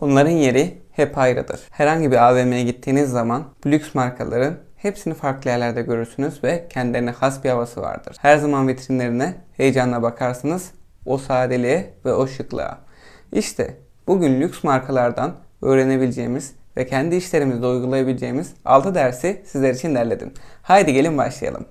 Onların yeri hep ayrıdır. Herhangi bir AVM'ye gittiğiniz zaman lüks markaların hepsini farklı yerlerde görürsünüz ve kendilerine has bir havası vardır. Her zaman vitrinlerine heyecanla bakarsınız o sadeliğe ve o şıklığa. İşte bugün lüks markalardan öğrenebileceğimiz ve kendi işlerimizde uygulayabileceğimiz 6 dersi sizler için derledim. Haydi gelin başlayalım.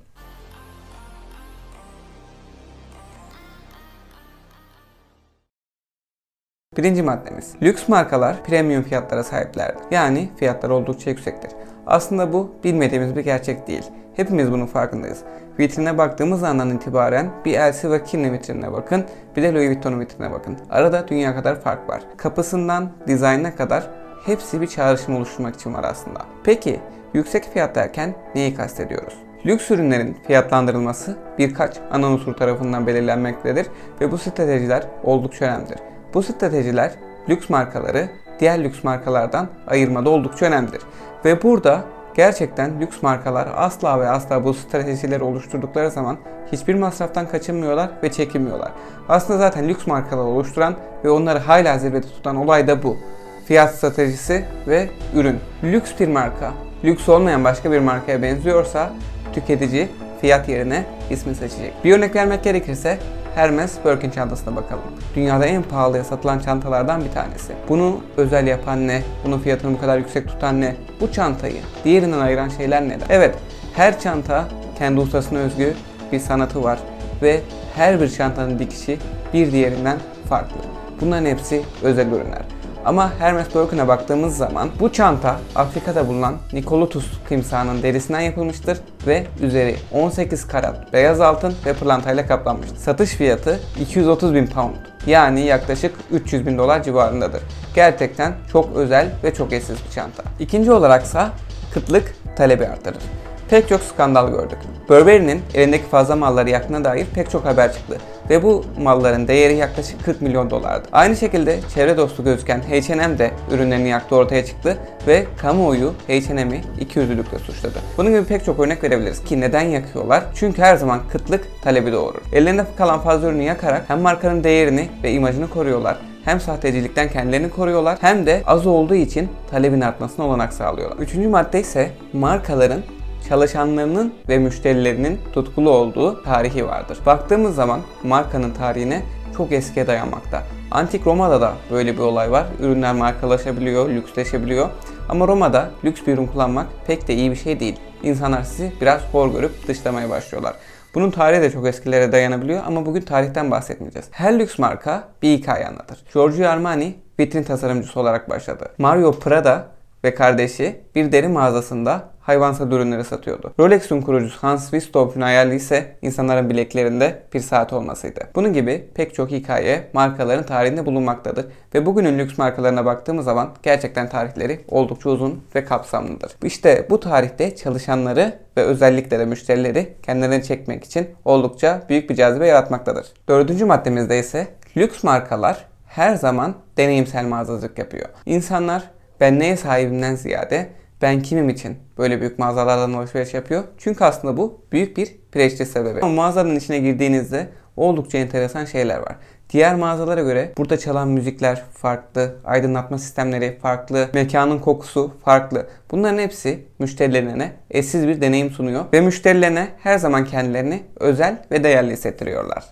Birinci maddemiz. Lüks markalar premium fiyatlara sahiplerdir. Yani fiyatlar oldukça yüksektir. Aslında bu bilmediğimiz bir gerçek değil. Hepimiz bunun farkındayız. Vitrine baktığımız andan itibaren bir Elsi ve Kimli vitrinine bakın, bir de Louis Vuitton vitrinine bakın. Arada dünya kadar fark var. Kapısından dizaynına kadar hepsi bir çağrışım oluşturmak için var aslında. Peki yüksek fiyat derken neyi kastediyoruz? Lüks ürünlerin fiyatlandırılması birkaç ana unsur tarafından belirlenmektedir ve bu stratejiler oldukça önemlidir. Bu stratejiler lüks markaları diğer lüks markalardan ayırmada oldukça önemlidir. Ve burada gerçekten lüks markalar asla ve asla bu stratejileri oluşturdukları zaman hiçbir masraftan kaçınmıyorlar ve çekinmiyorlar. Aslında zaten lüks markalar oluşturan ve onları hala zirvede tutan olay da bu. Fiyat stratejisi ve ürün. Lüks bir marka, lüks olmayan başka bir markaya benziyorsa tüketici fiyat yerine ismi seçecek. Bir örnek vermek gerekirse Hermes Birkin çantasına bakalım. Dünyada en pahalıya satılan çantalardan bir tanesi. Bunu özel yapan ne? Bunun fiyatını bu kadar yüksek tutan ne? Bu çantayı diğerinden ayıran şeyler neler? Evet, her çanta kendi ustasına özgü bir sanatı var ve her bir çantanın dikişi bir diğerinden farklı. Bunların hepsi özel ürünler. Ama Hermes Birkin'e baktığımız zaman bu çanta Afrika'da bulunan Nikolotus timsahının derisinden yapılmıştır ve üzeri 18 karat beyaz altın ve pırlantayla kaplanmıştır. Satış fiyatı 230 bin pound yani yaklaşık 300 bin dolar civarındadır. Gerçekten çok özel ve çok eşsiz bir çanta. İkinci olaraksa kıtlık talebi artırır pek çok skandal gördük. Burberry'nin elindeki fazla malları yaktığına dair pek çok haber çıktı ve bu malların değeri yaklaşık 40 milyon dolardı. Aynı şekilde çevre dostu gözüken H&M de ürünlerini yaktı ortaya çıktı ve kamuoyu H&M'i ikiyüzlülükle suçladı. Bunun gibi pek çok örnek verebiliriz ki neden yakıyorlar? Çünkü her zaman kıtlık talebi doğurur. Ellerinde kalan fazla ürünü yakarak hem markanın değerini ve imajını koruyorlar hem sahtecilikten kendilerini koruyorlar hem de az olduğu için talebin artmasına olanak sağlıyorlar. Üçüncü madde ise markaların çalışanlarının ve müşterilerinin tutkulu olduğu tarihi vardır. Baktığımız zaman markanın tarihine çok eskiye dayanmakta. Antik Roma'da da böyle bir olay var. Ürünler markalaşabiliyor, lüksleşebiliyor. Ama Roma'da lüks bir ürün kullanmak pek de iyi bir şey değil. İnsanlar sizi biraz hor görüp dışlamaya başlıyorlar. Bunun tarihi de çok eskilere dayanabiliyor ama bugün tarihten bahsetmeyeceğiz. Her lüks marka bir hikaye anlatır. Giorgio Armani vitrin tasarımcısı olarak başladı. Mario Prada ve kardeşi bir deri mağazasında hayvansal ürünleri satıyordu. Rolex'un kurucusu Hans Wistopf'un hayali ise insanların bileklerinde bir saat olmasıydı. Bunun gibi pek çok hikaye markaların tarihinde bulunmaktadır ve bugünün lüks markalarına baktığımız zaman gerçekten tarihleri oldukça uzun ve kapsamlıdır. İşte bu tarihte çalışanları ve özellikle de müşterileri kendilerine çekmek için oldukça büyük bir cazibe yaratmaktadır. Dördüncü maddemizde ise lüks markalar her zaman deneyimsel mağazacılık yapıyor. İnsanlar ben neye sahibimden ziyade ben kimim için böyle büyük mağazalardan alışveriş yapıyor? Çünkü aslında bu büyük bir prestij sebebi. Ama mağazanın içine girdiğinizde oldukça enteresan şeyler var. Diğer mağazalara göre burada çalan müzikler farklı, aydınlatma sistemleri farklı, mekanın kokusu farklı. Bunların hepsi müşterilerine eşsiz bir deneyim sunuyor ve müşterilerine her zaman kendilerini özel ve değerli hissettiriyorlar.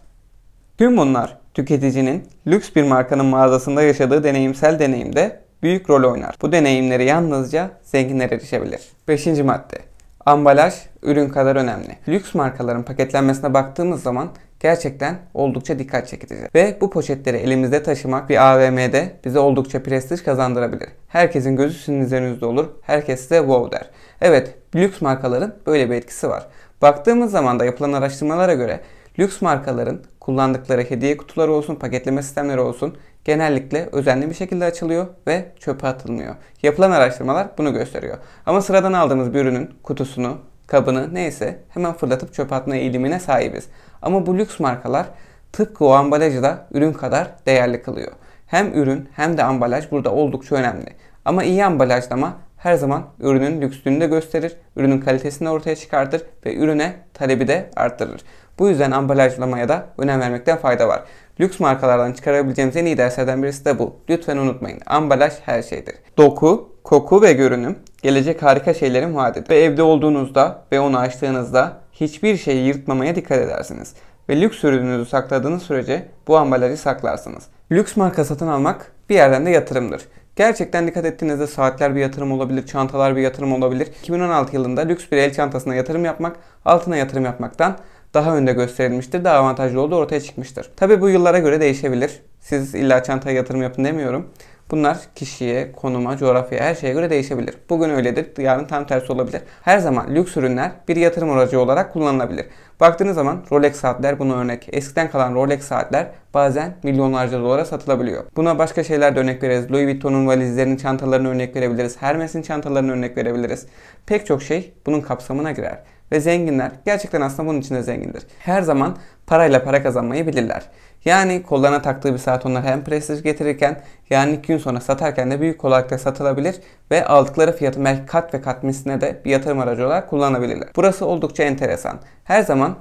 Tüm bunlar tüketicinin lüks bir markanın mağazasında yaşadığı deneyimsel deneyimde büyük rol oynar. Bu deneyimleri yalnızca zenginler erişebilir. 5. madde. Ambalaj ürün kadar önemli. Lüks markaların paketlenmesine baktığımız zaman gerçekten oldukça dikkat çekici. Ve bu poşetleri elimizde taşımak bir AVM'de bize oldukça prestij kazandırabilir. Herkesin gözü sizin üzerinizde olur. Herkes size wow der. Evet, lüks markaların böyle bir etkisi var. Baktığımız zaman da yapılan araştırmalara göre lüks markaların kullandıkları hediye kutuları olsun, paketleme sistemleri olsun genellikle özenli bir şekilde açılıyor ve çöpe atılmıyor. Yapılan araştırmalar bunu gösteriyor. Ama sıradan aldığımız bir ürünün kutusunu, kabını neyse hemen fırlatıp çöpe atma eğilimine sahibiz. Ama bu lüks markalar tıpkı o ambalajı da ürün kadar değerli kılıyor. Hem ürün hem de ambalaj burada oldukça önemli. Ama iyi ambalajlama her zaman ürünün lükslüğünü de gösterir, ürünün kalitesini ortaya çıkartır ve ürüne talebi de arttırır. Bu yüzden ambalajlamaya da önem vermekten fayda var. Lüks markalardan çıkarabileceğimiz en iyi derslerden birisi de bu. Lütfen unutmayın. Ambalaj her şeydir. Doku, koku ve görünüm gelecek harika şeylerin vaadidir. Ve evde olduğunuzda ve onu açtığınızda hiçbir şeyi yırtmamaya dikkat edersiniz. Ve lüks ürününüzü sakladığınız sürece bu ambalajı saklarsınız. Lüks marka satın almak bir yerden de yatırımdır. Gerçekten dikkat ettiğinizde saatler bir yatırım olabilir, çantalar bir yatırım olabilir. 2016 yılında lüks bir el çantasına yatırım yapmak, altına yatırım yapmaktan daha önde gösterilmiştir, daha avantajlı olduğu ortaya çıkmıştır. Tabi bu yıllara göre değişebilir. Siz illa çantaya yatırım yapın demiyorum. Bunlar kişiye, konuma, coğrafyaya, her şeye göre değişebilir. Bugün öyledir, yarın tam tersi olabilir. Her zaman lüks ürünler bir yatırım aracı olarak kullanılabilir. Baktığınız zaman Rolex saatler buna örnek. Eskiden kalan Rolex saatler bazen milyonlarca dolara satılabiliyor. Buna başka şeyler de örnek veririz. Louis Vuitton'un valizlerinin çantalarını örnek verebiliriz. Hermes'in çantalarını örnek verebiliriz. Pek çok şey bunun kapsamına girer. Ve zenginler gerçekten aslında bunun için de zengindir. Her zaman parayla para kazanmayı bilirler. Yani kollarına taktığı bir saat onlar hem prestij getirirken yani iki gün sonra satarken de büyük kolaylıkla satılabilir ve aldıkları fiyatı belki kat ve kat misline de bir yatırım aracı olarak kullanabilirler. Burası oldukça enteresan. Her zaman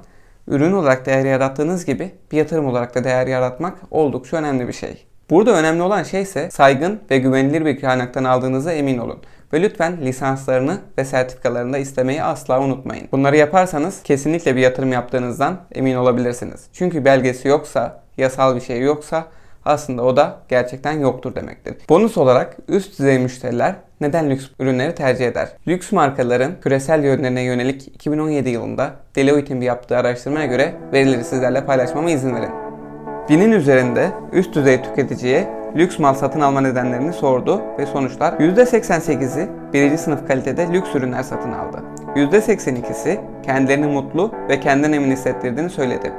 ürün olarak değer yarattığınız gibi bir yatırım olarak da değer yaratmak oldukça önemli bir şey. Burada önemli olan şey ise saygın ve güvenilir bir kaynaktan aldığınıza emin olun. Ve lütfen lisanslarını ve sertifikalarını da istemeyi asla unutmayın. Bunları yaparsanız kesinlikle bir yatırım yaptığınızdan emin olabilirsiniz. Çünkü belgesi yoksa, yasal bir şey yoksa aslında o da gerçekten yoktur demektir. Bonus olarak üst düzey müşteriler neden lüks ürünleri tercih eder? Lüks markaların küresel yönlerine yönelik 2017 yılında Deloitte'in bir yaptığı araştırmaya göre verileri sizlerle paylaşmama izin verin. Binin üzerinde üst düzey tüketiciye lüks mal satın alma nedenlerini sordu ve sonuçlar %88'i birinci sınıf kalitede lüks ürünler satın aldı. %82'si kendilerini mutlu ve kendinden emin hissettirdiğini söyledi.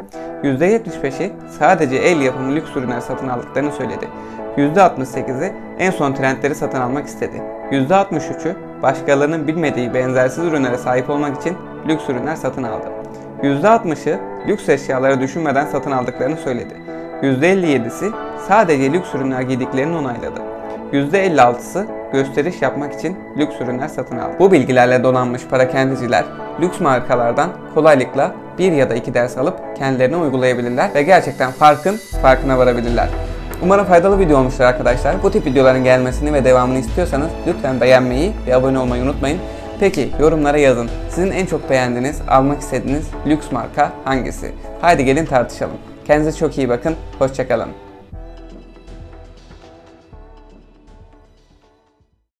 %75'i sadece el yapımı lüks ürünler satın aldıklarını söyledi. %68'i en son trendleri satın almak istedi. %63'ü başkalarının bilmediği benzersiz ürünlere sahip olmak için lüks ürünler satın aldı. %60'ı lüks eşyaları düşünmeden satın aldıklarını söyledi. %57'si sadece lüks ürünler giydiklerini onayladı. %56'sı gösteriş yapmak için lüks ürünler satın aldı. Bu bilgilerle donanmış parakendiciler lüks markalardan kolaylıkla bir ya da iki ders alıp kendilerine uygulayabilirler ve gerçekten farkın farkına varabilirler. Umarım faydalı video olmuştur arkadaşlar. Bu tip videoların gelmesini ve devamını istiyorsanız lütfen beğenmeyi ve abone olmayı unutmayın. Peki yorumlara yazın. Sizin en çok beğendiğiniz, almak istediğiniz lüks marka hangisi? Haydi gelin tartışalım. Kendinize çok iyi bakın. Hoşçakalın.